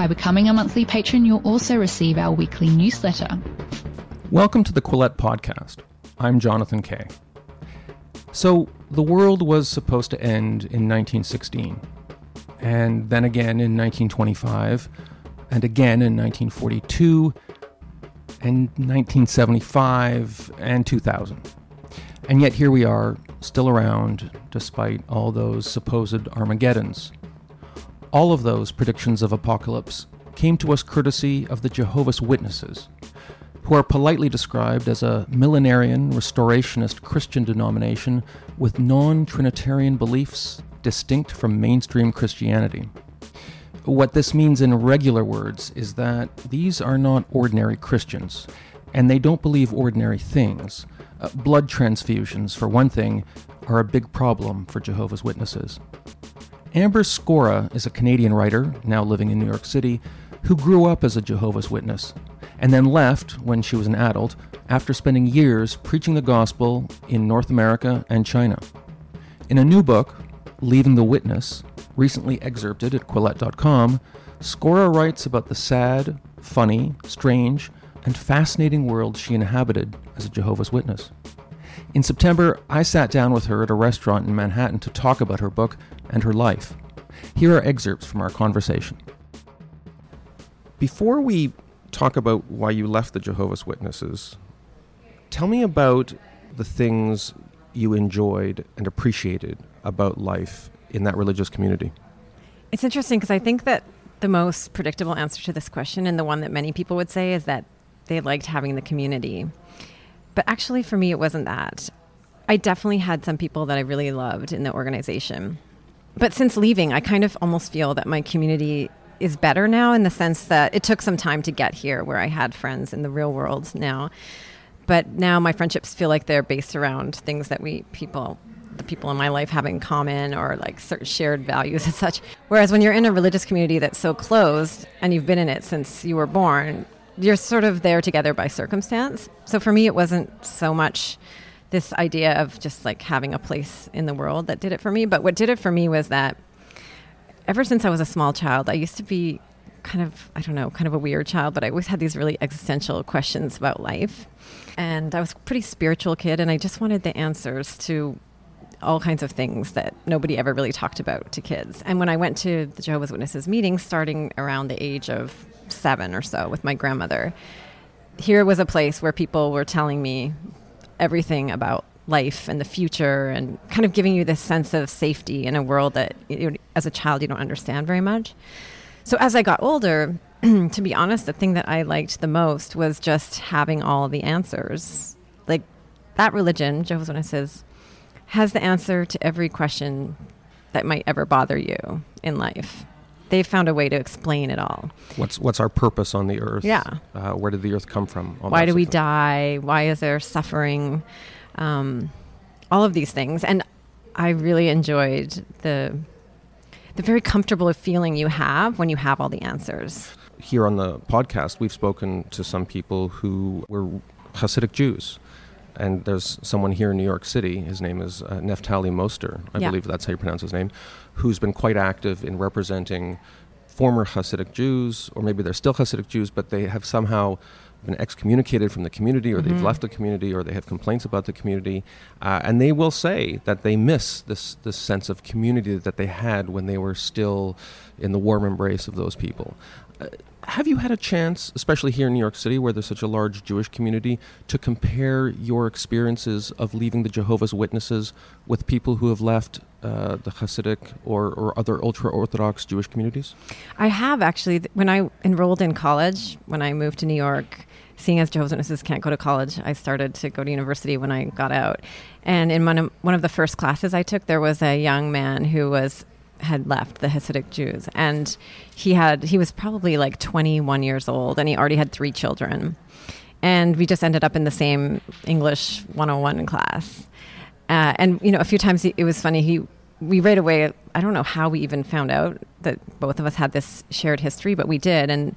By becoming a monthly patron, you'll also receive our weekly newsletter. Welcome to the Quillette Podcast. I'm Jonathan Kay. So, the world was supposed to end in 1916, and then again in 1925, and again in 1942, and 1975, and 2000. And yet here we are, still around, despite all those supposed Armageddons. All of those predictions of apocalypse came to us courtesy of the Jehovah's Witnesses, who are politely described as a millenarian, restorationist Christian denomination with non Trinitarian beliefs distinct from mainstream Christianity. What this means in regular words is that these are not ordinary Christians, and they don't believe ordinary things. Uh, blood transfusions, for one thing, are a big problem for Jehovah's Witnesses. Amber Scorah is a Canadian writer, now living in New York City, who grew up as a Jehovah's Witness and then left when she was an adult after spending years preaching the gospel in North America and China. In a new book, Leaving the Witness, recently excerpted at Quillette.com, Scorah writes about the sad, funny, strange, and fascinating world she inhabited as a Jehovah's Witness. In September, I sat down with her at a restaurant in Manhattan to talk about her book and her life. Here are excerpts from our conversation. Before we talk about why you left the Jehovah's Witnesses, tell me about the things you enjoyed and appreciated about life in that religious community. It's interesting because I think that the most predictable answer to this question, and the one that many people would say, is that they liked having the community. But actually, for me, it wasn't that. I definitely had some people that I really loved in the organization. But since leaving, I kind of almost feel that my community is better now in the sense that it took some time to get here where I had friends in the real world now. But now my friendships feel like they're based around things that we people the people in my life have in common or like certain shared values and such. Whereas when you're in a religious community that's so closed and you've been in it since you were born, you're sort of there together by circumstance. So for me, it wasn't so much this idea of just like having a place in the world that did it for me. But what did it for me was that ever since I was a small child, I used to be kind of, I don't know, kind of a weird child, but I always had these really existential questions about life. And I was a pretty spiritual kid, and I just wanted the answers to all kinds of things that nobody ever really talked about to kids. And when I went to the Jehovah's Witnesses meeting, starting around the age of seven or so with my grandmother, here was a place where people were telling me everything about life and the future and kind of giving you this sense of safety in a world that you, as a child you don't understand very much. So as I got older, to be honest, the thing that I liked the most was just having all the answers. Like that religion, Jehovah's Witnesses, has the answer to every question that might ever bother you in life. They've found a way to explain it all. What's what's our purpose on the earth? Yeah. Uh, where did the earth come from? All Why do we die? Why is there suffering? Um, all of these things, and I really enjoyed the the very comfortable feeling you have when you have all the answers. Here on the podcast, we've spoken to some people who were Hasidic Jews. And there's someone here in New York City, his name is uh, Naftuli Moster, I yeah. believe that's how you pronounce his name, who's been quite active in representing former Hasidic Jews, or maybe they're still Hasidic Jews, but they have somehow been excommunicated from the community, or mm-hmm. they've left the community, or they have complaints about the community, uh, and they will say that they miss this this sense of community that they had when they were still in the warm embrace of those people. Uh, have you had a chance, especially here in New York City, where there's such a large Jewish community, to compare your experiences of leaving the Jehovah's Witnesses with people who have left uh, the Hasidic or, or other ultra Orthodox Jewish communities? I have actually. When I enrolled in college, when I moved to New York, seeing as Jehovah's Witnesses can't go to college, I started to go to university when I got out. And in one of, one of the first classes I took, there was a young man who was had left the Hasidic Jews, and he had he was probably like 21 years old, and he already had three children. and we just ended up in the same English 101 class. Uh, and you know, a few times he, it was funny. He we right away. I don't know how we even found out that both of us had this shared history, but we did. And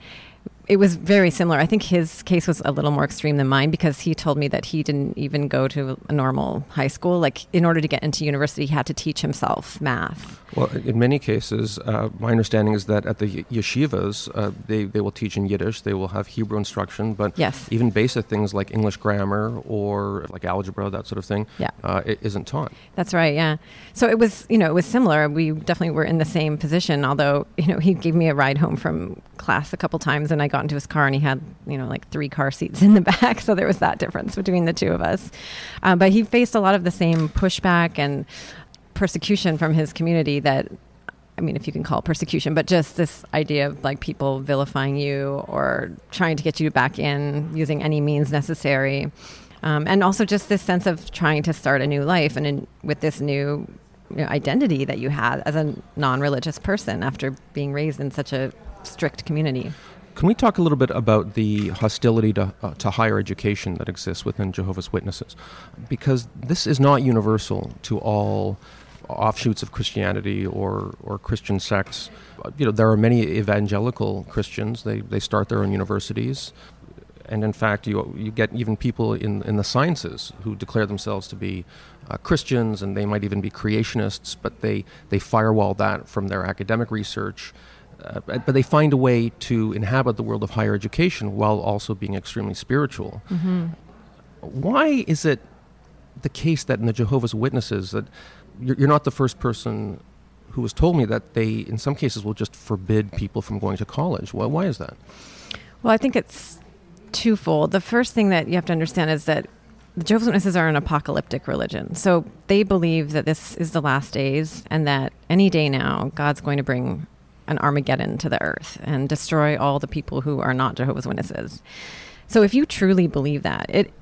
it was very similar. I think his case was a little more extreme than mine because he told me that he didn't even go to a normal high school. Like, in order to get into university, he had to teach himself math. Well, in many cases, uh, my understanding is that at the yeshivas, uh, they, they will teach in Yiddish, they will have Hebrew instruction, but yes. even basic things like English grammar or like algebra, that sort of thing, yeah. uh, it isn't taught. That's right, yeah. So it was, you know, it was similar. We definitely were in the same position, although, you know, he gave me a ride home from class a couple times and I got into his car and he had, you know, like three car seats in the back. So there was that difference between the two of us. Uh, but he faced a lot of the same pushback and persecution from his community that I mean, if you can call it persecution, but just this idea of like people vilifying you or trying to get you back in using any means necessary. Um, and also just this sense of trying to start a new life and in, with this new you know, identity that you had as a non religious person after being raised in such a strict community. Can we talk a little bit about the hostility to, uh, to higher education that exists within Jehovah's Witnesses? Because this is not universal to all offshoots of Christianity or, or Christian sects. You know, there are many evangelical Christians. They, they start their own universities. And in fact, you, you get even people in, in the sciences who declare themselves to be uh, Christians and they might even be creationists, but they, they firewall that from their academic research uh, but they find a way to inhabit the world of higher education while also being extremely spiritual. Mm-hmm. Why is it the case that in the Jehovah's Witnesses that you're, not the first person who has told me that they, in some cases, will just forbid people from going to college? Why, why is that? Well, I think it's twofold. The first thing that you have to understand is that the Jehovah's Witnesses are an apocalyptic religion. So they believe that this is the last days and that any day now God's going to bring an Armageddon to the earth and destroy all the people who are not Jehovah's Witnesses. So if you truly believe that, it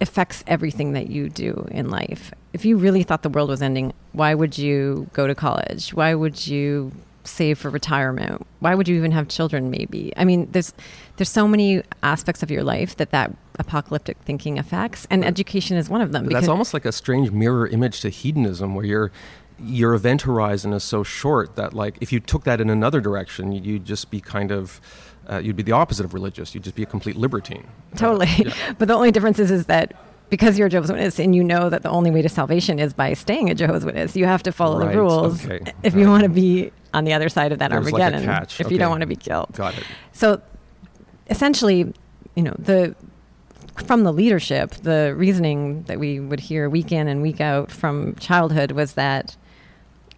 affects everything that you do in life. If you really thought the world was ending, why would you go to college? Why would you save for retirement? Why would you even have children maybe? I mean, there's there's so many aspects of your life that that apocalyptic thinking affects and education is one of them. But that's almost like a strange mirror image to hedonism where you're your event horizon is so short that like if you took that in another direction you'd just be kind of uh, you'd be the opposite of religious you'd just be a complete libertine totally uh, yeah. but the only difference is, is that because you're a Jehovah's Witness and you know that the only way to salvation is by staying a Jehovah's Witness, you have to follow right. the rules okay. if you want to be on the other side of that There's Armageddon. Like if okay. you don't want to be killed. Got it. So essentially, you know, the from the leadership, the reasoning that we would hear week in and week out from childhood was that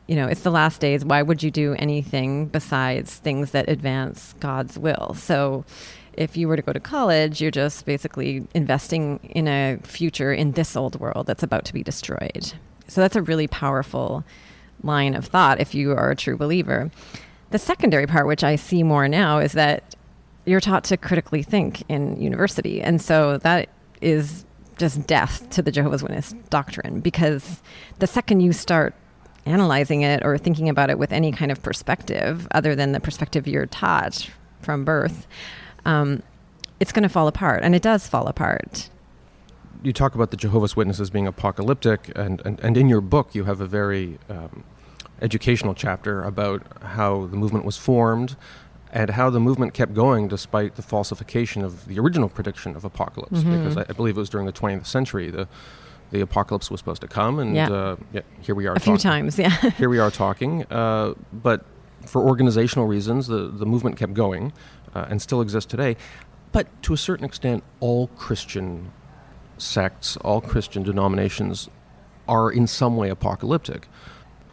you know, it's the last days. Why would you do anything besides things that advance God's will? So, if you were to go to college, you're just basically investing in a future in this old world that's about to be destroyed. So, that's a really powerful line of thought if you are a true believer. The secondary part, which I see more now, is that you're taught to critically think in university. And so that is just death to the Jehovah's Witness doctrine because the second you start analyzing it or thinking about it with any kind of perspective other than the perspective you're taught from birth, um, it's going to fall apart. And it does fall apart. You talk about the Jehovah's Witnesses being apocalyptic, and, and, and in your book, you have a very um, educational chapter about how the movement was formed and how the movement kept going despite the falsification of the original prediction of apocalypse. Mm-hmm. Because I, I, believe it was during the 20th century, the the apocalypse was supposed to come, and yeah. Uh, yeah, here we are. A talking. few times, yeah. here we are talking, uh, but for organizational reasons, the the movement kept going, uh, and still exists today. But to a certain extent, all Christian sects, all Christian denominations, are in some way apocalyptic.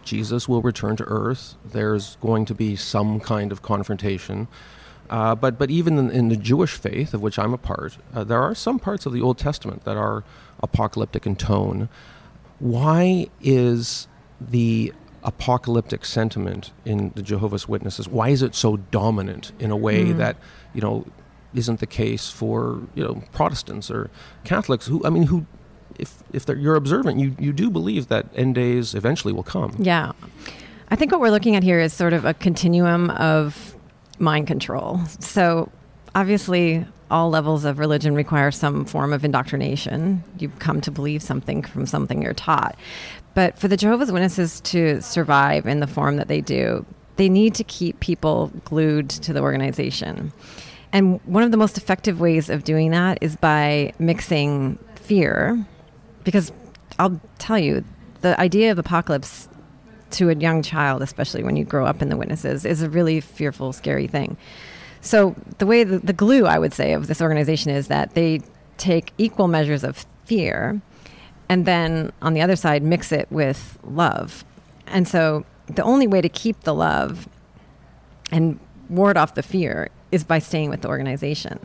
Jesus will return to earth. There's going to be some kind of confrontation. Uh, but, but even in, in, the Jewish faith, of which I'm a part, uh, there are some parts of the Old Testament that are apocalyptic in tone. Why is the apocalyptic sentiment in the Jehovah's Witnesses, why is it so dominant in a way mm. that, you know, isn't the case for, you know, Protestants or Catholics who, I mean, who if if you're observant, you you do believe that end days eventually will come. Yeah, I think what we're looking at here is sort of a continuum of mind control. So obviously, all levels of religion require some form of indoctrination. You come to believe something from something you're taught. But for the Jehovah's Witnesses to survive in the form that they do, they need to keep people glued to the organization. And one of the most effective ways of doing that is by mixing fear, because I'll tell you, the idea of apocalypse to a young child, especially when you grow up in the witnesses, is a really fearful, scary thing. So, the way the, the glue, I would say, of this organization is that they take equal measures of fear and then on the other side, mix it with love. And so, the only way to keep the love and ward off the fear is by staying with the organization.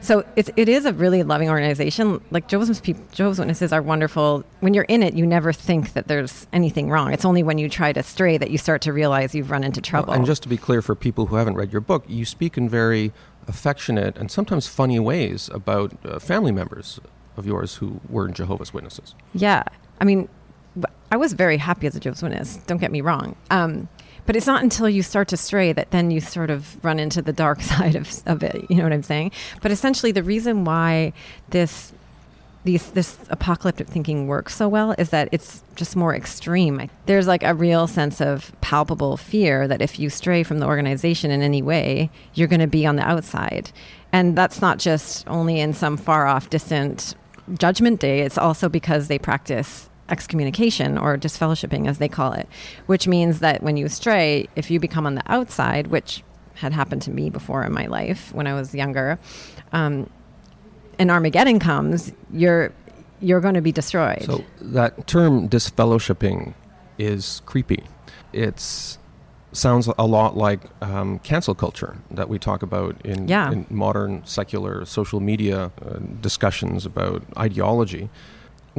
So it's, it is a really loving organization. Like Jehovah's, people, Jehovah's Witnesses are wonderful. When you're in it, you never think that there's anything wrong. It's only when you try to stray that you start to realize you've run into trouble. and just to be clear for people who haven't read your book, you speak in very affectionate and sometimes funny ways about uh, family members of yours who were Jehovah's Witnesses. Yeah. I mean, I was very happy as a Jehovah's Witness. Don't get me wrong. Um, but it's not until you start to stray that then you sort of run into the dark side of, of it. You know what I'm saying? But essentially, the reason why this these, this apocalyptic thinking works so well is that it's just more extreme. There's like a real sense of palpable fear that if you stray from the organization in any way, you're going to be on the outside. And that's not just only in some far off, distant judgment day, it's also because they practice excommunication or disfellowshipping, as they call it, which means that when you stray, if you become on the outside, which had happened to me before in my life when I was younger, um, and Armageddon comes, you're you're going to be destroyed. So that term disfellowshipping is creepy. It's sounds a lot like um, cancel culture that we talk about in, yeah. in modern secular social media uh, discussions about ideology.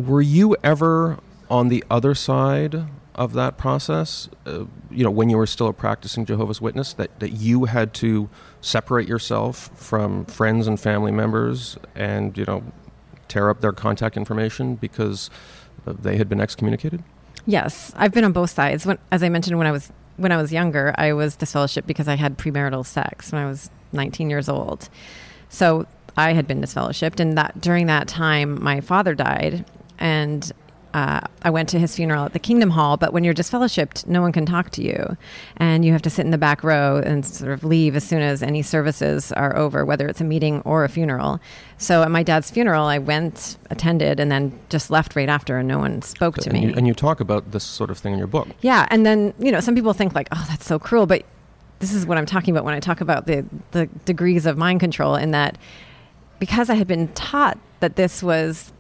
Were you ever on the other side of that process? Uh, you know, when you were still a practicing Jehovah's Witness, that, that you had to separate yourself from friends and family members and, you know, tear up their contact information because they had been excommunicated? Yes, I've been on both sides. When, as I mentioned, when I was when I was younger, I was disfellowshipped because I had premarital sex when I was 19 years old. So I had been disfellowshipped, and that during that time, my father died, and uh, I went to his funeral at the Kingdom Hall, but when you're disfellowshipped, no one can talk to you. And you have to sit in the back row and sort of leave as soon as any services are over, whether it's a meeting or a funeral. So at my dad's funeral, I went, attended, and then just left right after, and no one spoke to and me. You, and you talk about this sort of thing in your book. Yeah. And then, you know, some people think, like, oh, that's so cruel. But this is what I'm talking about when I talk about the, the degrees of mind control, in that because I had been taught that this was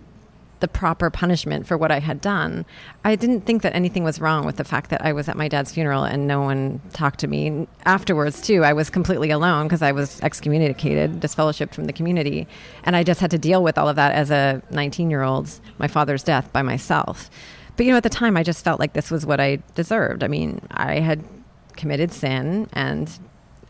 the proper punishment for what I had done. I didn't think that anything was wrong with the fact that I was at my dad's funeral and no one talked to me. Afterwards, too, I was completely alone because I was excommunicated, disfellowshipped from the community. And I just had to deal with all of that as a 19 year old, my father's death by myself. But, you know, at the time, I just felt like this was what I deserved. I mean, I had committed sin and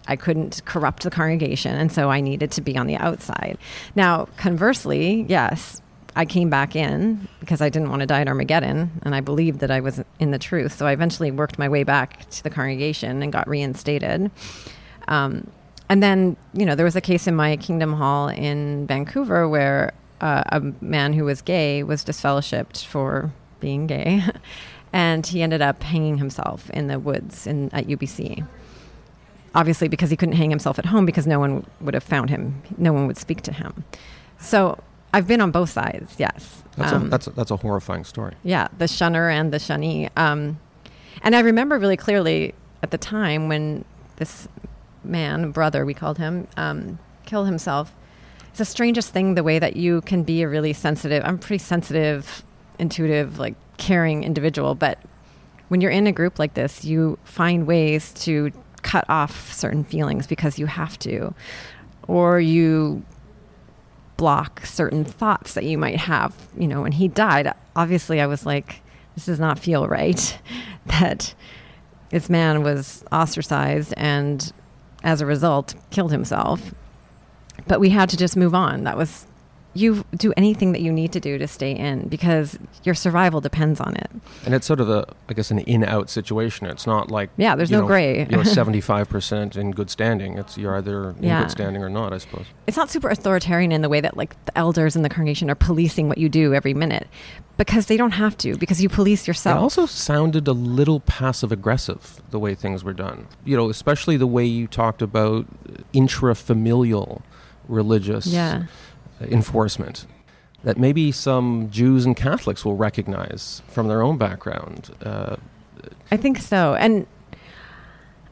I couldn't corrupt the congregation, and so I needed to be on the outside. Now, conversely, yes, I came back in because I didn't want to die at Armageddon, and I believed that I was in the truth. So I eventually worked my way back to the congregation and got reinstated. Um, and then, you know, there was a case in my Kingdom Hall in Vancouver where uh, a man who was gay was disfellowshipped for being gay, and he ended up hanging himself in the woods in, at UBC. Obviously, because he couldn't hang himself at home because no one would have found him, no one would speak to him. So I've been on both sides. Yes, that's um, a, that's a, that's a horrifying story. Yeah, the shunner and the shunnee. Um, and I remember really clearly at the time when this man, brother, we called him, um, killed himself. It's the strangest thing the way that you can be a really sensitive. I'm pretty sensitive, intuitive, like caring individual, but when you're in a group like this, you find ways to cut off certain feelings because you have to, or you block certain thoughts that you might have. You know, when he died, obviously I was like, this does not feel right that this man was ostracized and as a result killed himself. But we had to just move on. That was you do anything that you need to do to stay in because your survival depends on it. And it's sort of a, I guess, an in-out situation. It's not like yeah, there's no know, gray. you're seventy-five percent in good standing. It's you're either in Yeah. good standing or not. I suppose. It's not super authoritarian in the way that like the elders in the congregation are policing what you do every minute, because they don't have to because you police It yourself. also sounded a little passive-aggressive the way things were done. You know, especially the way you talked about intrafamilial religious yeah. Enforcement that maybe some Jews and Catholics will recognize from their own background. Uh, I think so. And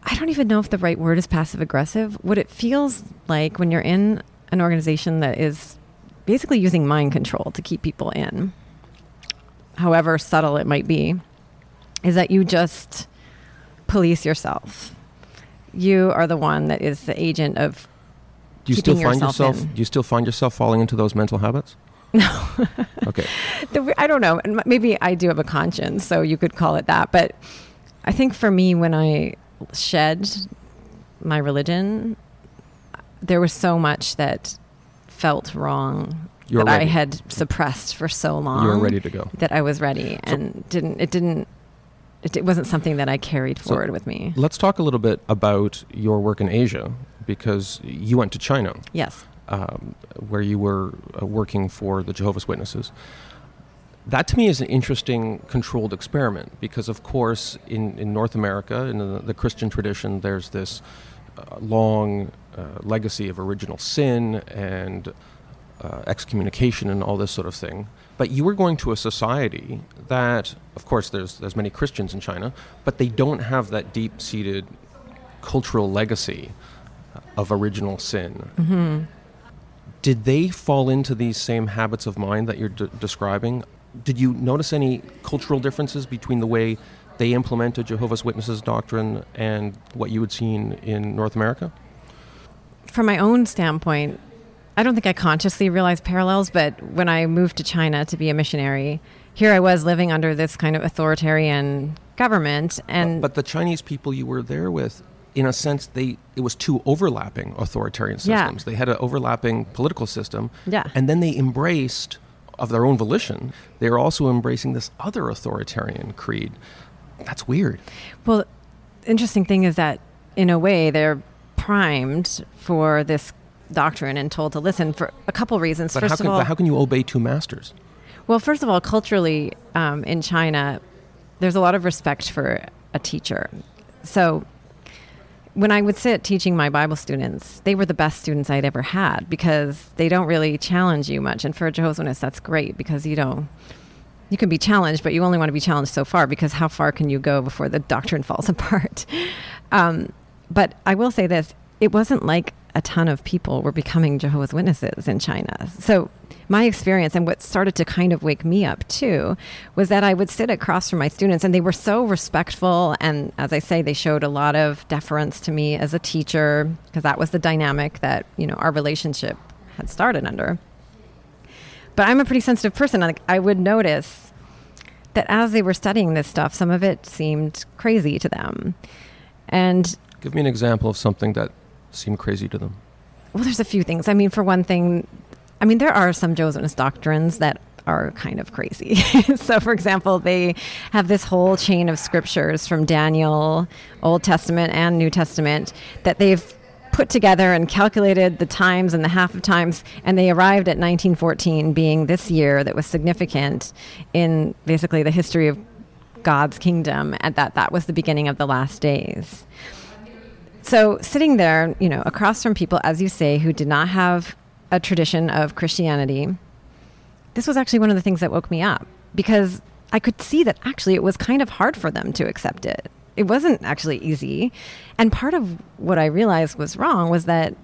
I don't even know if the right word is passive aggressive. What it feels like when you're in an organization that is basically using mind control to keep people in, however subtle it might be, is that you just police yourself. You are the one that is the agent of do you still find yourself yourself? Do you still find yourself falling into those mental habits? no. Okay. the, I don't know. Maybe I do have a conscience, so you could call it that. But I think for me, when I shed my religion, there was so much that felt wrong You're that I had suppressed for so long. You're ready to go. That I was ready, and didn't. It didn't. It, it wasn't something that I carried So- forward with me. Let's talk a little bit about your work in Asia because you went to China, Yes. um, where you were uh, working for the Jehovah's Witnesses. That to me is an interesting controlled experiment because, of course, in, in North America, in the, the Christian tradition, there's this uh, long uh, legacy of original sin and uh, excommunication and all this sort of thing. But you were going to a society that, of course, there's there's many Christians in China, but they don't have that deep-seated cultural legacy of original sin. hmm Did they fall into these same habits of mind that you're de- describing? Did you notice any cultural differences between the way they implemented Jehovah's Witnesses doctrine and what you had seen in North America? from my own standpoint, I don't think I consciously realized parallels, but when I moved to China to be a missionary, here I was living under this kind of authoritarian government and but, but the Chinese people you were there with, in a sense, they it was two overlapping authoritarian Yeah. systems. They had an overlapping political system, yeah. and then they embraced, of their own volition, they were also embracing this other authoritarian creed. That's weird. Well, interesting thing is that in a way they're primed for this doctrine and told to listen for a couple reasons. But First how of all, but how can you obey two masters? Well, first of all, culturally um, in China, there's a lot of respect for a teacher. So when I would sit teaching my Bible students, they were the best students I'd ever had because they don't really challenge you much. And for a Jehovah's Witness, that's great because you know you can be challenged, but you only want to be challenged so far because how far can you go before the doctrine falls apart? Um, but I will say this: it wasn't like a ton of people were becoming Jehovah's Witnesses in China. So my experience and what started to kind of wake me up too was that I would sit across from my students and they were so respectful and as I say they showed a lot of deference to me as a teacher because that was the dynamic that you know our relationship had started under. But I'm a pretty sensitive person like I would notice that as they were studying this stuff some of it seemed crazy to them. And Give me an example of something that seemed crazy to them. Well, there's a few things. I mean, for one thing, I mean, there are some Witness doctrines that are kind of crazy. so, for example, they have this whole chain of scriptures from Daniel, Old Testament and New Testament, that they've put together and calculated the times and the half of times, and they arrived at 1914 being this year that was significant in basically the history of God's kingdom, and that that was the beginning of the last days. So sitting there, you know, across from people, as you say, who did not have a tradition of Christianity, this was actually one of the things that woke me up because I could see that actually it was kind of hard for them to accept it. It wasn't actually easy. And part of what I realized was wrong was that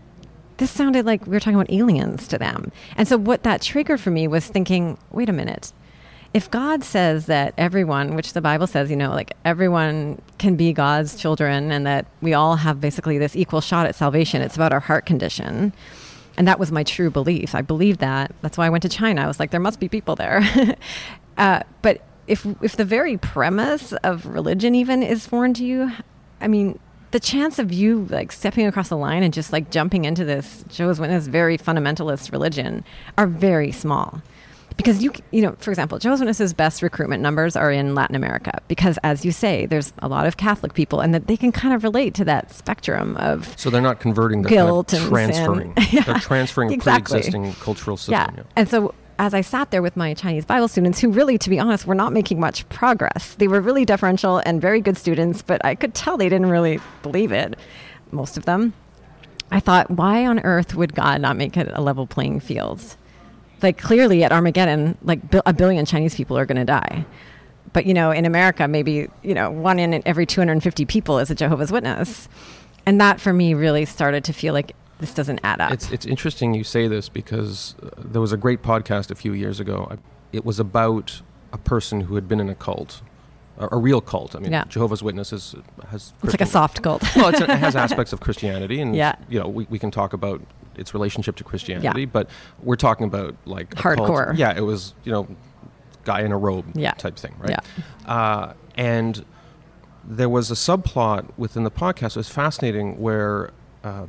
this sounded like we were talking about aliens to them. And so what that triggered for me was thinking, wait a minute. If God says that everyone, which the Bible says, you know, like everyone can be God's children and that we all have basically this equal shot at salvation, it's about our heart condition. And that was my true belief. I believed that. That's why I went to China. I was like, there must be people there. uh, but if if the very premise of religion even is foreign to you, I mean, the chance of you like stepping across the line and just like jumping into this Jehovah's Witness very fundamentalist religion are very small because you you know for example Jehovah's Witnesses best recruitment numbers are in Latin America because as you say there's a lot of Catholic people and that they can kind of relate to that spectrum of so they're not converting they're guilt kind of and transferring. Yeah, they're transferring exactly. pre-existing cultural system yeah. and so as I sat there with my Chinese Bible students who really to be honest were not making much progress they were really deferential and very good students but I could tell they didn't really believe it most of them. I thought why on earth would God not make it a level playing field like clearly at Armageddon, like bi- a billion Chinese people are going to die. But you know, in America, maybe you know one in every 250 people is a Jehovah's Witness, and that for me really started to feel like this doesn't add up. It's it's interesting you say this because uh, there was a great podcast a few years ago. It was about a person who had been in a cult, a, a real cult. I mean, Yeah. Jehovah's Witnesses has It's like a soft cult. well, it's, it has aspects of Christianity, and Yeah. you know we, we can talk about its relationship to Christianity, but we're talking about like a cult. Hardcore. Yeah, it was you know guy in a robe Yeah. type thing, right? Yeah. Uh, and there was a subplot within the podcast. It was fascinating where. Uh,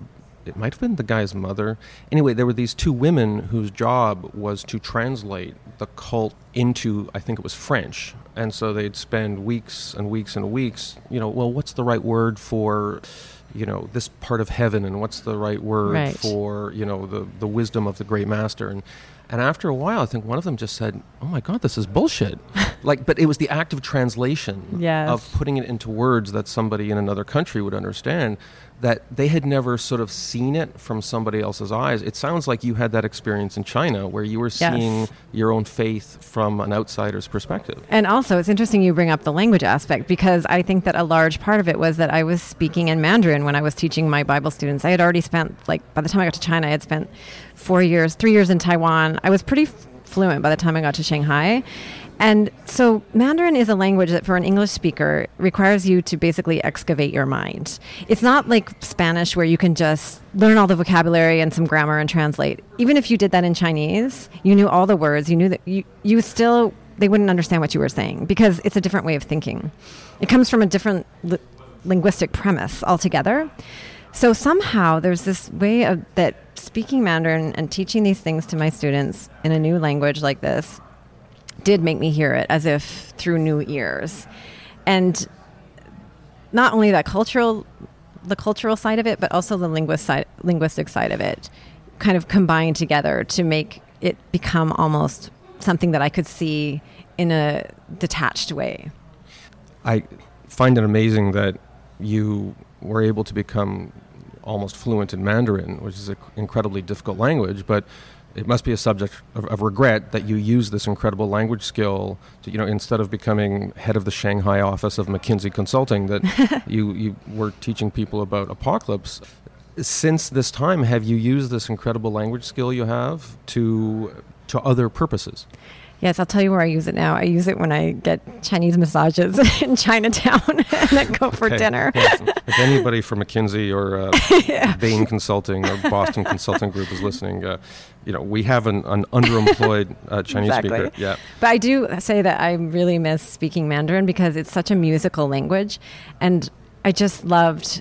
it might have been the guy's mother. Anyway, there were these two women whose job was to translate the cult into, I think it was French. And so they'd spend weeks and weeks and weeks, you know, well, what's the right word for, you know, this part of heaven and what's the right word Right. for, you know, the, the wisdom of the great master. And, and after a while, I think one of them just said, oh my God, this is bullshit. like, but it was the act of translation Yes. of putting it into words that somebody in another country would understand that they had never sort of seen it from somebody else's eyes. It sounds like you had that experience in China where you were Yes. seeing your own faith from an outsider's perspective. And also, it's interesting you bring up the language aspect because I think that a large part of it was that I was speaking in Mandarin when I was teaching my Bible students. I had already spent, like, by the time I got to China, I had spent four years, three years in Taiwan. I was pretty f- fluent by the time I got to Shanghai. And so, Mandarin is a language that, for an English speaker, requires you to basically excavate your mind. It's not like Spanish, where you can just learn all the vocabulary and some grammar and translate. Even if you did that in Chinese, you knew all the words, you knew that you, you still, they wouldn't understand what you were saying because it's a different way of thinking. It comes from a different li- linguistic premise altogether. So somehow there's this way of that speaking Mandarin and teaching these things to my students in a new language like this did make me hear it as if through new ears. And not only that cultural the cultural side of it, but also the linguist side, linguistic side of it kind of combined together to make it become almost something that I could see in a detached way. I find it amazing that you were able to become almost fluent in Mandarin, which is an incredibly difficult language, but it must be a subject of, of regret that you use this incredible language skill to, you know, instead of becoming head of the Shanghai office of McKinsey Consulting, that you, you were teaching people about apocalypse. Since this time, have you used this incredible language skill you have to to other purposes? Yes, I'll tell you where I use it now. I use it when I get Chinese massages in Chinatown and then go for Okay. dinner. Yes. if anybody from McKinsey or uh, Bain Consulting or Boston Consulting Group is listening, uh, you know we have an, an underemployed uh, Chinese Exactly. speaker. Yeah, But I do say that I really miss speaking Mandarin because it's such a musical language and I just loved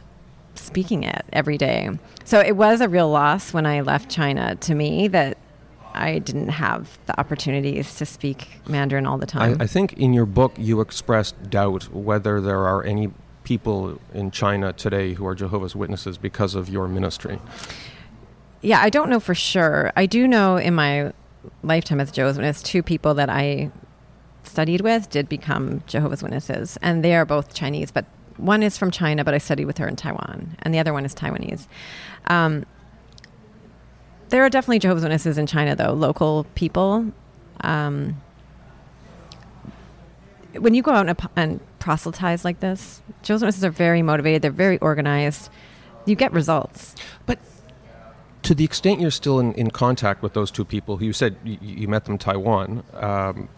speaking it every day. So it was a real loss when I left China to me that I didn't have the opportunities to speak Mandarin all the I, time. I think in your book you expressed doubt whether there are any people in China today who are Jehovah's Witnesses because of your ministry. yeah, I don't know for sure. I do know in my lifetime as Jehovah's Witness, two people that I studied with did become Jehovah's Witnesses, and they are both Chinese. But one is from China, but I studied with her in Taiwan, and the other one is Taiwanese. Um, there are definitely Jehovah's Witnesses in China, though local people. Um, when you go out and, and proselytize like this, Jehovah's Witnesses are very motivated. They're very organized. You get results. But to the extent you're still in, in contact with those two people you said you, you met them in Taiwan, um,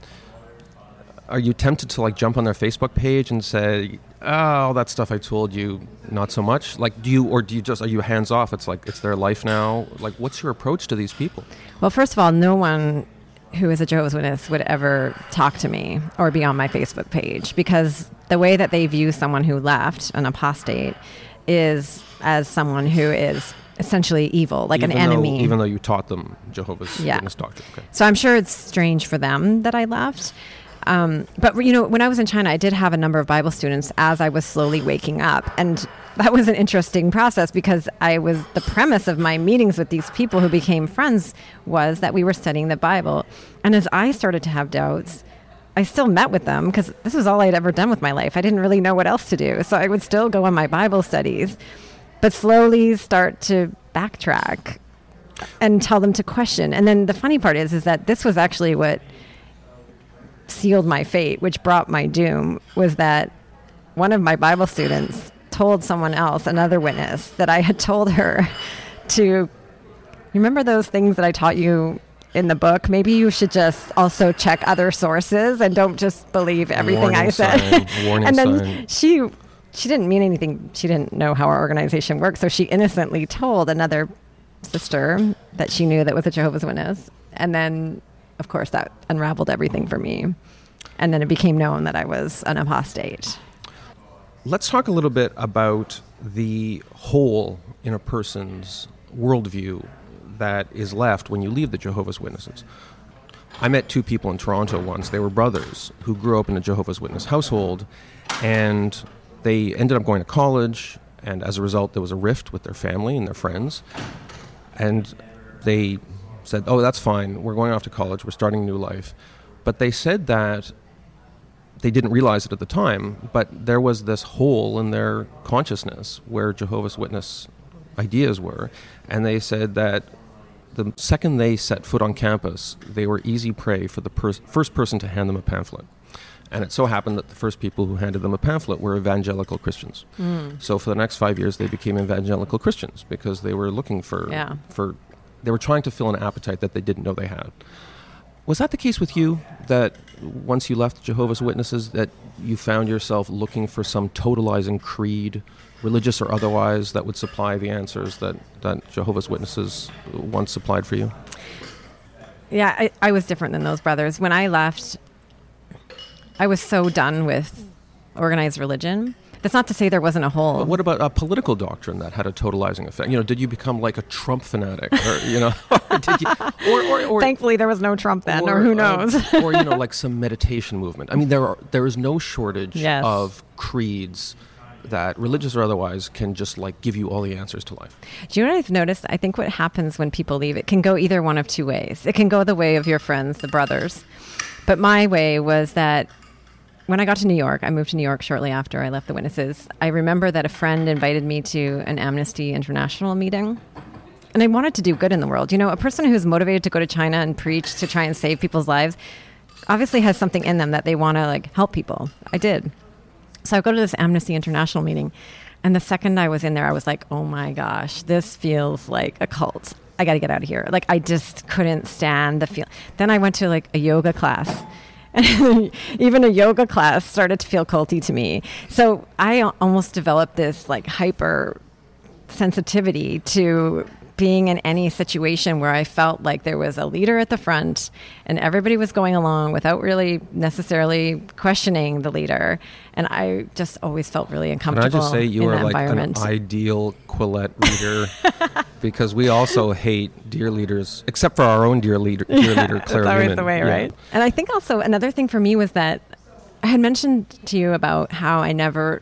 are you tempted to like jump on their Facebook page and say, "Oh, all that stuff I told you, not so much"? Like, do you or do you just are you hands off? It's like it's their life now. Like, what's your approach to these people? Well, first of all, no one who is a Jehovah's Witness would ever talk to me or be on my Facebook page because the way that they view someone who left, an apostate, is as someone who is essentially evil, like even an enemy. Though, even though you taught them Jehovah's Yeah. Witness doctrine. Okay. So I'm sure it's strange for them that I left. Um, but you know, when I was in China, I did have a number of Bible students as I was slowly waking up, and that was an interesting process because I was the premise of my meetings with these people who became friends was that we were studying the Bible, and as I started to have doubts. I still met with them because this was all I'd ever done with my life. I didn't really know what else to do. So I would still go on my Bible studies, but slowly start to backtrack and tell them to question. And then the funny part is, is that this was actually what sealed my fate, which brought my doom, was that one of my Bible students told someone else, another witness, that I had told her to remember those things that I taught you in the book. Maybe you should just also check other sources and don't just believe everything I Warning said. sign, and then sign. she she didn't mean anything. She didn't know how our organization works, so she innocently told another sister that she knew that was a Jehovah's Witness. And then, of course, that unraveled everything for me. And then it became known that I was an apostate. Let's talk a little bit about the hole in a person's worldview that is left when you leave the Jehovah's Witnesses. I met two people in Toronto once. They were brothers who grew up in a Jehovah's Witness household, and they ended up going to college. And as a result, there was a rift with their family and their friends. And they said, Oh, that's fine. We're going off to college. We're starting a new life. But they said that they didn't realize it at the time, but there was this hole in their consciousness where Jehovah's Witness ideas were. And they said that the second they set foot on campus, they were easy prey for the pers- first person to hand them a pamphlet. And it so happened that the first people who handed them a pamphlet were evangelical Christians. Hmm. So for the next five years, they became evangelical Christians because they were looking for, Yeah. for they were trying to fill an appetite that they didn't know they had. Was that the case with you? That once you left Jehovah's Witnesses, that you found yourself looking for some totalizing creed, religious or otherwise, that would supply the answers that, that Jehovah's Witnesses once supplied for you? Yeah, I, I was different than those brothers. When I left, I was so done with organized religion. That's not to say there wasn't a hole. But what about a political doctrine that had a totalizing effect? You know, did you become like a Trump fanatic, or you know, or you, or, or, or Thankfully, there was no Trump then, or, who uh, knows? or you know, like some meditation movement. I mean, there are there is no shortage Yes. of creeds that, religious or otherwise, can just like give you all the answers to life. Do you know what I've noticed? I think what happens when people leave, it can go either one of two ways. It can go the way of your friends, the brothers. But my way was that when I got to New York, I moved to New York shortly after I left the witnesses. I remember that a friend invited me to an Amnesty International meeting. And I wanted to do good in the world. You know, a person who's motivated to go to China and preach to try and save people's lives obviously has something in them that they want to like help people. I did. So I go to this Amnesty International meeting, and the second I was in there, I was like, oh my gosh, this feels like a cult. I got to get out of here. Like, I just couldn't stand the feel. Then I went to like a yoga class. And even a yoga class started to feel culty to me. So I almost developed this like hyper sensitivity to being in any situation where I felt like there was a leader at the front and everybody was going along without really necessarily questioning the leader. And I just always felt really uncomfortable. Can I just say you are like an ideal Quillette reader because we also hate dear leaders, except for our own dear leader, dear leader Claire That's always the way, Yeah. right? And I think also another thing for me was that I had mentioned to you about how I never,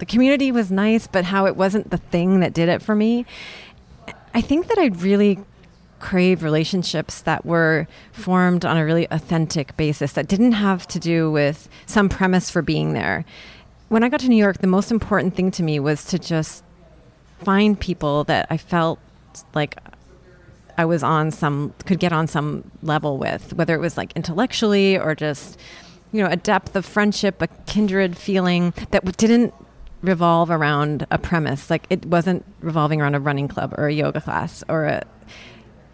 the community was nice, but how it wasn't the thing that did it for me. I think that I'd really crave relationships that were formed on a really authentic basis that didn't have to do with some premise for being there. When I got to New York, the most important thing to me was to just find people that I felt like I was on some could get on some level with, whether it was like intellectually or just you know a depth of friendship, a kindred feeling that didn't revolve around a premise. Like it wasn't revolving around a running club or a yoga class or a.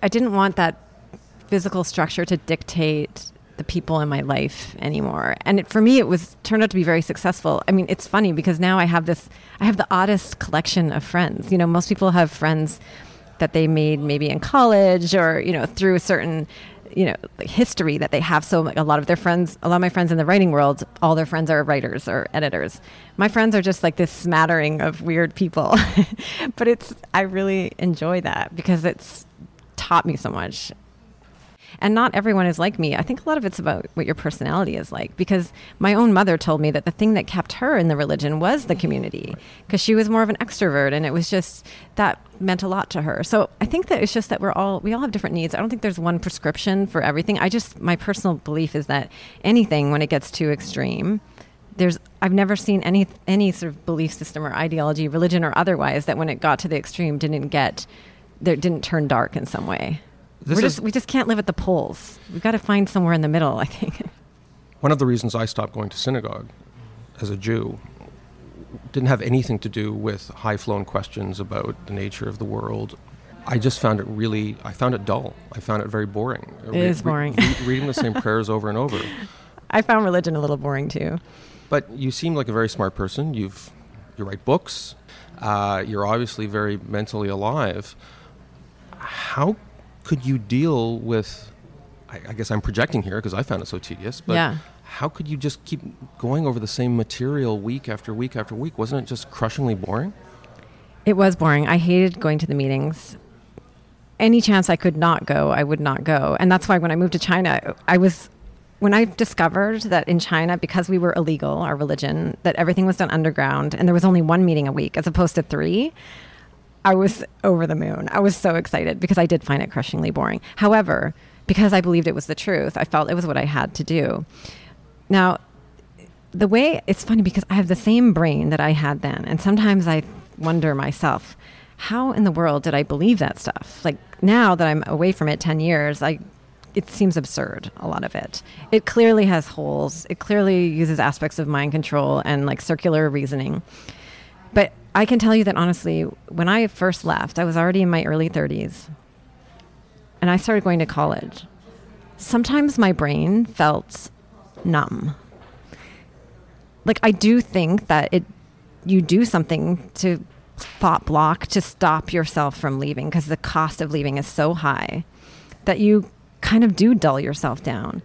I didn't want that physical structure to dictate the people in my life anymore. And it, for me, it was turned out to be very successful. I mean, it's funny because now I have this, I have the oddest collection of friends. You know, most people have friends that they made maybe in college or you know through a certain you know history that they have. So like, a lot of their friends a lot of my friends in the writing world all their friends are writers or editors. My friends are just like this smattering of weird people. But it's i really enjoy that because it's taught me so much and not everyone is like me. I think a lot of it's about what your personality is like because my own mother told me that the thing that kept her in the religion was the community because she was more of an extrovert and it was just that meant a lot to her. So I think that it's just that we're all we all have different needs. I don't think there's one prescription for everything. I just my personal belief is that anything when it gets too extreme there's I've never seen any any sort of belief system or ideology, religion or otherwise, that when it got to the extreme didn't get there didn't turn dark in some way. This just, we just can't live at the poles. We've got to find somewhere in the middle, I think. One of the reasons I stopped going to synagogue as a Jew didn't have anything to do with high flown questions about the nature of the world. I just found it really, I found it dull. I found it very boring. It re- is boring. Re- reading the same prayers over and over. I found religion a little boring too. But you seem like a very smart person. You've, you write books. Uh, you're obviously very mentally alive. How could you deal with? I, I guess I'm projecting here because I found it so tedious. But yeah. how could you just keep going over the same material week after week after week? Wasn't it just crushingly boring? It was boring. I hated going to the meetings. Any chance I could not go, I would not go. And that's why when I moved to China, I was when I discovered that in China, because we were illegal, our religion, that everything was done underground and there was only one meeting a week as opposed to three, I was over the moon. I was so excited because I did find it crushingly boring. However, because I believed it was the truth, I felt it was what I had to do. Now, the way it's funny because I have the same brain that I had then. And sometimes I wonder myself, how in the world did I believe that stuff? Like now that I'm away from it 10 years, I it seems absurd a lot of it it clearly has holes it clearly uses aspects of mind control and like circular reasoning but I can tell you that honestly, when I first left, I was already in my early 30s and I started going to college. Sometimes my brain felt numb. Like I do think that it you do something to thought block to stop yourself from leaving because the cost of leaving is so high that you kind of do dull yourself down.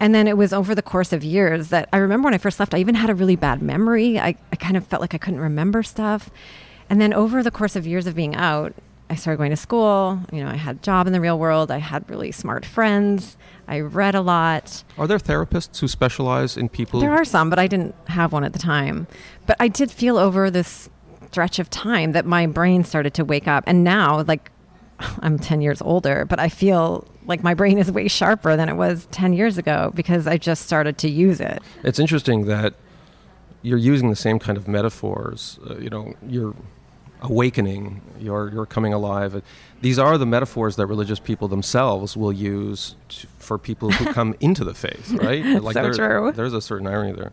And then it was over the course of years that I remember when I first left, I even had a really bad memory. I, I kind of felt like I couldn't remember stuff. And then over the course of years of being out, I started going to school. You know, I had a job in the real world. I had really smart friends. I read a lot. Are there therapists who specialize in people? There are some, but I didn't have one at the time. But I did feel over this stretch of time that my brain started to wake up. And now, like, I'm 10 years older, but I feel like my brain is way sharper than it was 10 years ago because I just started to use it. It's interesting that you're using the same kind of metaphors. Uh, you know, you're awakening, you're, you're coming alive. These are the metaphors that religious people themselves will use to, for people who come into the faith, right? like so true. There's a certain irony there.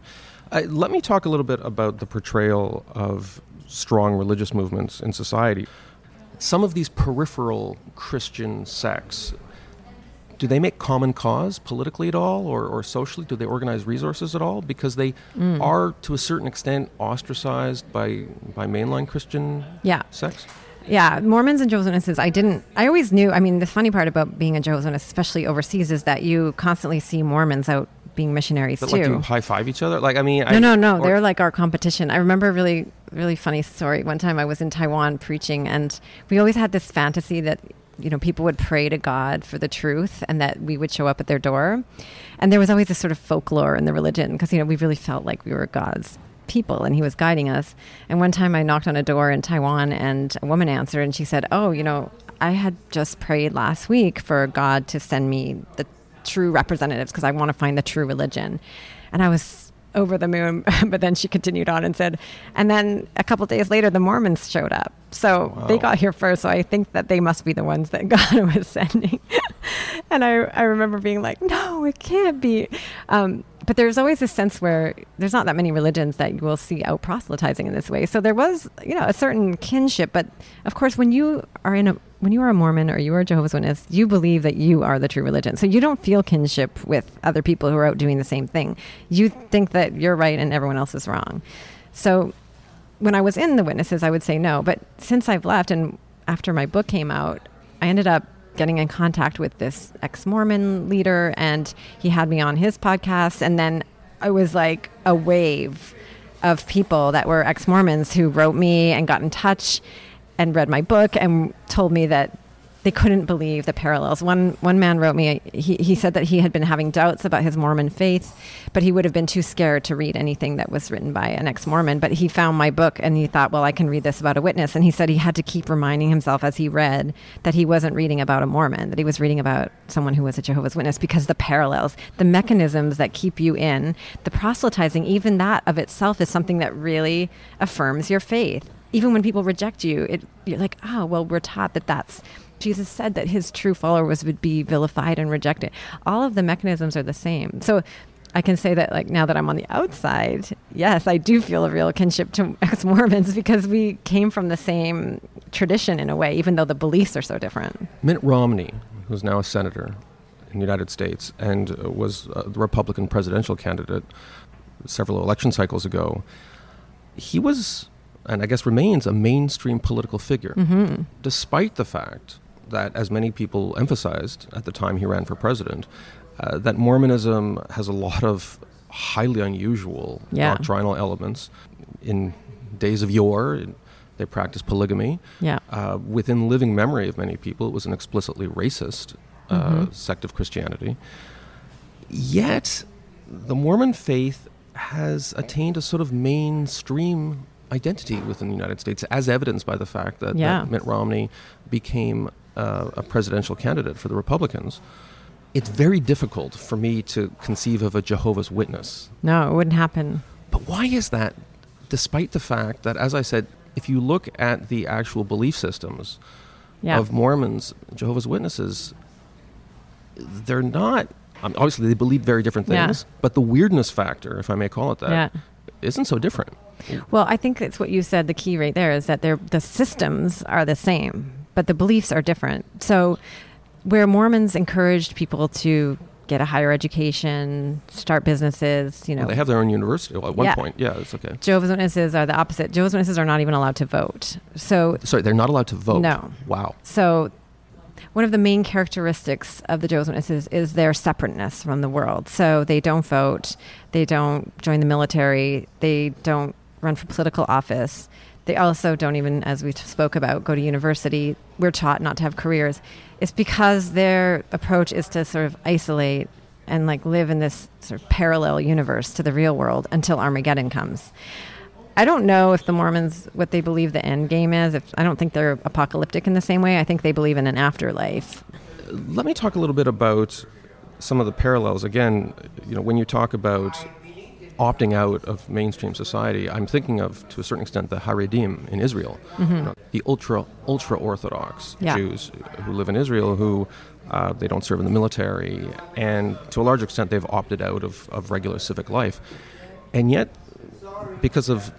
Uh, let me talk a little bit about the portrayal of strong religious movements in society. Some of these peripheral Christian sects do they make common cause politically at all or, or socially? Do they organize resources at all? Because they mm. are, to a certain extent, ostracized by, by mainline Christian yeah. sects? Yeah, Mormons and Jehovah's Witnesses. I didn't. I always knew. I mean, the funny part about being a Jehovah's Witness, especially overseas, is that you constantly see Mormons out being missionaries but too. Like, do high five each other? Like, I mean, no, I, no, no. They're like our competition. I remember a really, really funny story. One time I was in Taiwan preaching, and we always had this fantasy that you know, people would pray to God for the truth and that we would show up at their door. And there was always this sort of folklore in the religion because, you know, we really felt like we were God's people and he was guiding us. And one time I knocked on a door in Taiwan and a woman answered and she said, Oh, you know, I had just prayed last week for God to send me the true representatives because I want to find the true religion. And I was over the moon. but then she continued on and said, and then a couple days later, the Mormons showed up. So wow. they got here first. So I think that they must be the ones that God was sending. and I, I remember being like, no, it can't be. Um, but there's always a sense where there's not that many religions that you will see out proselytizing in this way. So there was, you know, a certain kinship. But of course, when you are in a when you are a Mormon or you are a Jehovah's Witness, you believe that you are the true religion. So you don't feel kinship with other people who are out doing the same thing. You think that you're right and everyone else is wrong. So when I was in the witnesses, I would say no. But since I've left, and after my book came out, I ended up getting in contact with this ex Mormon leader, and he had me on his podcast. And then I was like a wave of people that were ex Mormons who wrote me and got in touch and read my book and told me that they couldn't believe the parallels. One one man wrote me. He he said that he had been having doubts about his Mormon faith, but he would have been too scared to read anything that was written by an ex-Mormon. But he found my book and he thought, well, I can read this about a witness. And he said he had to keep reminding himself as he read that he wasn't reading about a Mormon, that he was reading about someone who was a Jehovah's Witness because the parallels, the mechanisms that keep you in, the proselytizing, even that of itself is something that really affirms your faith. Even when people reject you, it, you're like, oh, well, we're taught that that's Jesus said that his true followers would be vilified and rejected. All of the mechanisms are the same. So I can say that, like, now that I'm on the outside, yes, I do feel a real kinship to ex Mormons because we came from the same tradition in a way, even though the beliefs are so different. Mitt Romney, who's now a senator in the United States and uh, was the Republican presidential candidate several election cycles ago, he was, and I guess remains, a mainstream political figure, mm-hmm. despite the fact that, as many people emphasized at the time he ran for president, uh, that Mormonism has a lot of highly unusual yeah. doctrinal elements. In days of yore, they practiced polygamy. Yeah. Uh, within living memory of many people, it was an explicitly racist uh, mm-hmm. sect of Christianity. Yet, the Mormon faith has attained a sort of mainstream identity within the United States, as evidenced by the fact that, yeah. that Mitt Romney became uh, a presidential candidate for the Republicans, it's very difficult for me to conceive of a Jehovah's Witness. No, it wouldn't happen. But why is that, despite the fact that, as I said, if you look at the actual belief systems yeah. of Mormons, Jehovah's Witnesses, they're not. Um, obviously, they believe very different things, yeah. but the weirdness factor, if I may call it that, yeah. not so different. Well, I think it's what you said. The key right there is that the systems are the same but the beliefs are different. So, where Mormons encouraged people to get a higher education, start businesses, you know. Well, they have their own university at one yeah. point. Yeah, it's okay. Jehovah's Witnesses are the opposite. Jehovah's Witnesses are not even allowed to vote. So Sorry, they're not allowed to vote. No. Wow. So one of the main characteristics of the Jehovah's Witnesses is their separateness from the world. So they don't vote, they don't join the military, they don't run for political office. They also don't even, as we spoke about, go to university. We're taught not to have careers. It's because their approach is to sort of isolate and like live in this sort of parallel universe to the real world until Armageddon comes. I don't know if the Mormons what they believe the end game is. If I don't think they're apocalyptic in the same way. I think they believe in an afterlife. Let me talk a little bit about some of the parallels. Again, you know, when you talk about opting out of mainstream society, I'm thinking of, to a certain extent, the Haredim in Israel, mm-hmm. you know, the ultra ultra orthodox yeah. Jews who live in Israel who uh, they don't serve in the military, and to a large extent, they've opted out of, of regular civic life, and yet, because of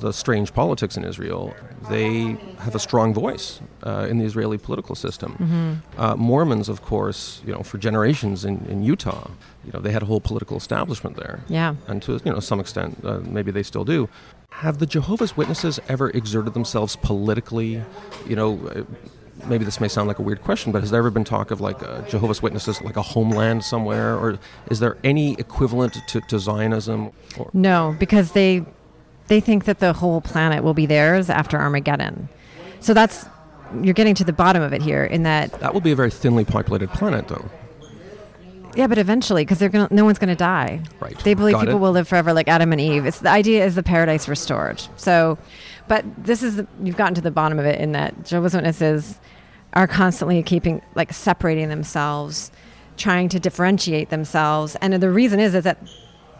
the strange politics in Israel, they have a strong voice uh, in the Israeli political system. Mm-hmm. Uh, Mormons, of course, you know, for generations in, in Utah, you know, they had a whole political establishment there. Yeah. And to you know some extent, uh, maybe they still do. Have the Jehovah's Witnesses ever exerted themselves politically? You know, uh, maybe this may sound like a weird question, but has there ever been talk of like uh, Jehovah's Witnesses, like a homeland somewhere, or is there any equivalent to, to Zionism? Or? No, because they they think that the whole planet will be theirs after Armageddon. So that's you're getting to the bottom of it here in that that will be a very thinly populated planet, though. Yeah, but eventually, because they're gonna, no one's going to die. Right. They believe Got people it. will live forever, like Adam and Eve. It's the idea is the paradise restored. So, but this is you've gotten to the bottom of it in that Jehovah's Witnesses are constantly keeping like separating themselves, trying to differentiate themselves, and the reason is is that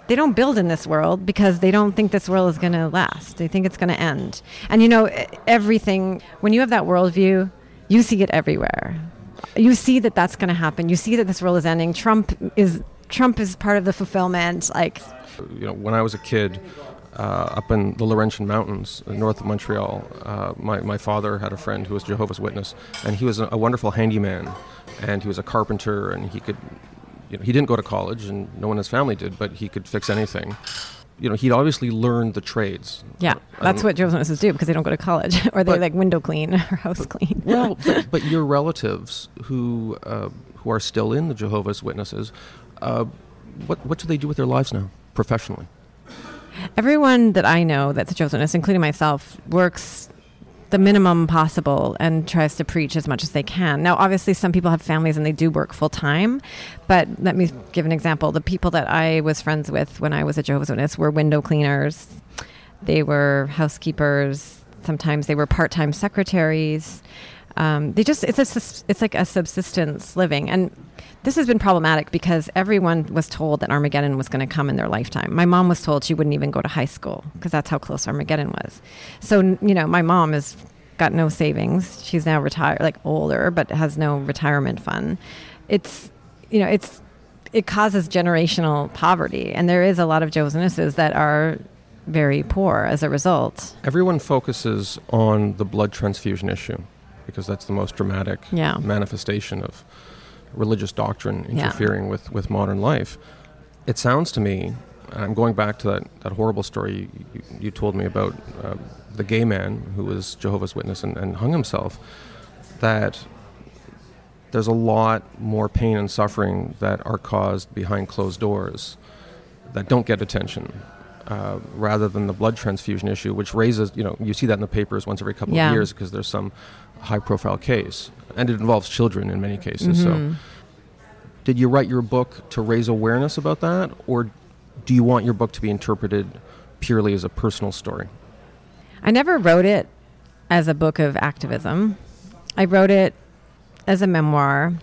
they don't build in this world because they don't think this world is going to last. They think it's going to end. And you know, everything when you have that worldview, you see it everywhere you see that that's going to happen. You see that this world is ending. Trump is Trump is part of the fulfillment. Like, you know, when I was a kid. Uh, up in the Laurentian Mountains, north of Montreal, uh, my, my father had a friend who was Jehovah's Witness, and he was a, a wonderful handyman, and he was a carpenter, and he could, you know, he didn't go to college, and no one in his family did, but he could fix anything. you know, he'd obviously learned the trades. Yeah, that's Um, what Jehovah's Witnesses do because they don't go to college or they But- like window clean or house clean. Well, but, but your relatives who uh, who are still in the Jehovah's Witnesses, uh, what what do they do with their lives now professionally? Everyone that I know that's a Jehovah's Witness, including myself, works the minimum possible and tries to preach as much as they can. Now, obviously, some people have families and they do work full time, but let me give an example. The people that I was friends with when I was a Jehovah's Witness were window cleaners, they were housekeepers, sometimes they were part time secretaries. Um, they just it's a, it's like a subsistence living and this has been problematic because everyone was told that Armageddon was going to come in their lifetime. My mom was told she wouldn't even go to high school because that's how close Armageddon was. So, you know, my mom has got no savings. She's now retired, like older, but has no retirement fund. It's, you know, it's, it causes generational poverty. And there is a lot of Jehovah's Witnesses that are very poor as a result. Everyone focuses on the blood transfusion issue because that's the most dramatic Yeah. manifestation of religious doctrine Yeah. interfering with, with modern life. It sounds to me, and I'm going back to that, that horrible story you, you, you told me about uh, the gay man who was Jehovah's Witness and, and hung himself, that there's a lot more pain and suffering that are caused behind closed doors that don't get attention. Uh, rather than the blood transfusion issue, which raises, you know, you see that in the papers once every couple Yeah. of years because there's some high profile case. And it involves children in many cases. So, Mhm. did you write your book to raise awareness about that? Or do you want your book to be interpreted purely as a personal story? I never wrote it as a book of activism. I wrote it as a memoir.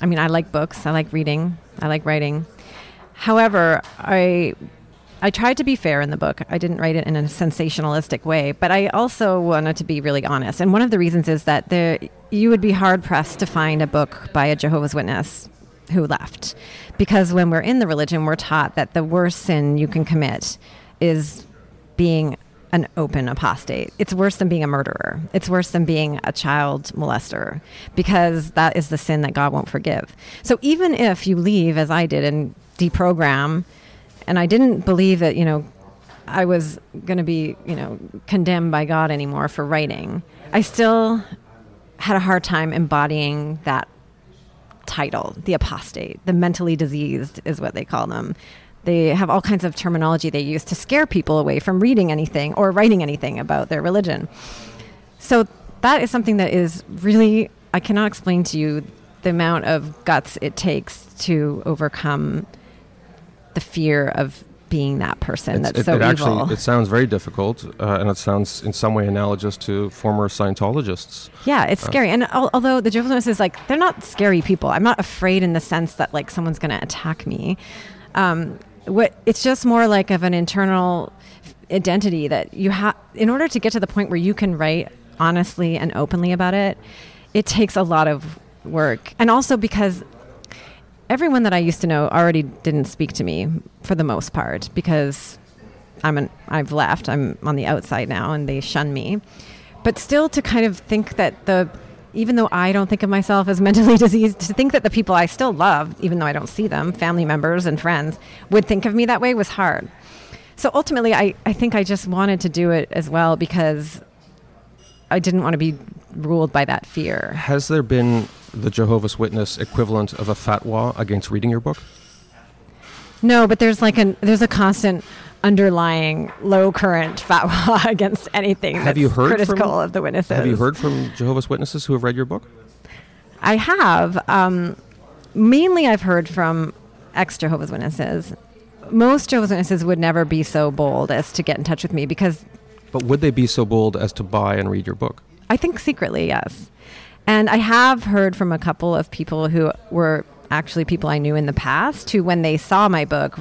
I mean, I like books, I like reading, I like writing. However, I I tried to be fair in the book. I didn't write it in a sensationalistic way, but I also wanted to be really honest. And one of the reasons is that there you would be hard pressed to find a book by a Jehovah's Witness who left. Because when we're in the religion, we're taught that the worst sin you can commit is being an open apostate. It's worse than being a murderer. It's worse than being a child molester because that is the sin that God won't forgive. So even if you leave, as I did, and deprogram, and I didn't believe that, you know, I was going to be, you know, condemned by God anymore for writing, I still had a hard time embodying that title, the apostate, the mentally diseased is what they call them. They have all kinds of terminology they use to scare people away from reading anything or writing anything about their religion. So that is something that is really, I cannot explain to you the amount of guts it takes to overcome the fear of being that person It's- that's it, so it actually evil. it sounds very difficult, uh, and it sounds in some way analogous to former Scientologists. Yeah, it's Uh, scary. And al- although the Jehovah's Witnesses, like, they're not scary people. I'm not afraid in the sense that like someone's going to attack me. Um, what it's just more like of an internal identity that you have. In order to get to the point where you can write honestly and openly about it, it takes a lot of work, and also because everyone that I used to know already didn't speak to me for the most part because I'm an I've left. I'm on the outside now, and they shun me. But still, to kind of think that the even though I don't think of myself as mentally diseased, to think that the people I still love, even though I don't see them, family members and friends, would think of me that way was hard. So ultimately, I, I think I just wanted to do it as well because I didn't want to be ruled by that fear. Has there been the Jehovah's Witness equivalent of a fatwa against reading your book? No, but there's like an there's a constant underlying low current fatwa against anything Have that's you heard critical from- of the witnesses. Have you heard from Jehovah's Witnesses who have read your book? I have. Um, mainly, I've heard from ex Jehovah's Witnesses. Most Jehovah's Witnesses would never be so bold as to get in touch with me because But would they be so bold as to buy and read your book? I think secretly, yes. And I have heard from a couple of people who were actually people I knew in the past who, when they saw my book,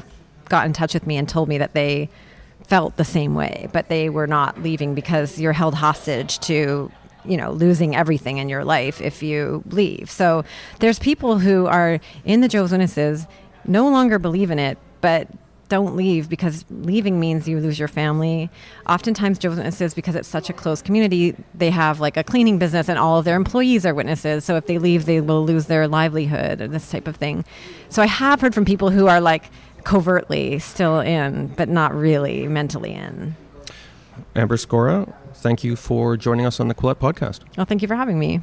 got in touch with me and told me that they felt the same way, but they were not leaving because you're held hostage to, you know, losing everything in your life if you leave. So there's people who are in the Jehovah's Witnesses, no longer believe in it, but don't leave because leaving means you lose your family. Oftentimes, Jehovah's Witnesses, because it's such a close community, they have like a cleaning business and all of their employees are witnesses. So if they leave, they will lose their livelihood or this type of thing. So I have heard from people who are like covertly still in, but not really mentally in. Amber Scorah, thank you for joining us on the Quillette podcast. Well, thank you for having me.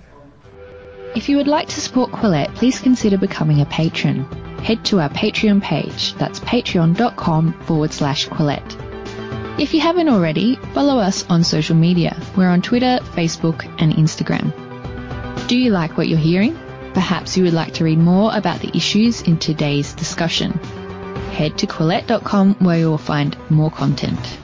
If you would like to support Quillette, please consider becoming a patron. Head to our Patreon page. That's patreon.com forward slash Quillette. If you haven't already, follow us on social media. We're on Twitter, Facebook, and Instagram. Do you like what you're hearing? Perhaps you would like to read more about the issues in today's discussion. Head to Quillette.com where you will find more content.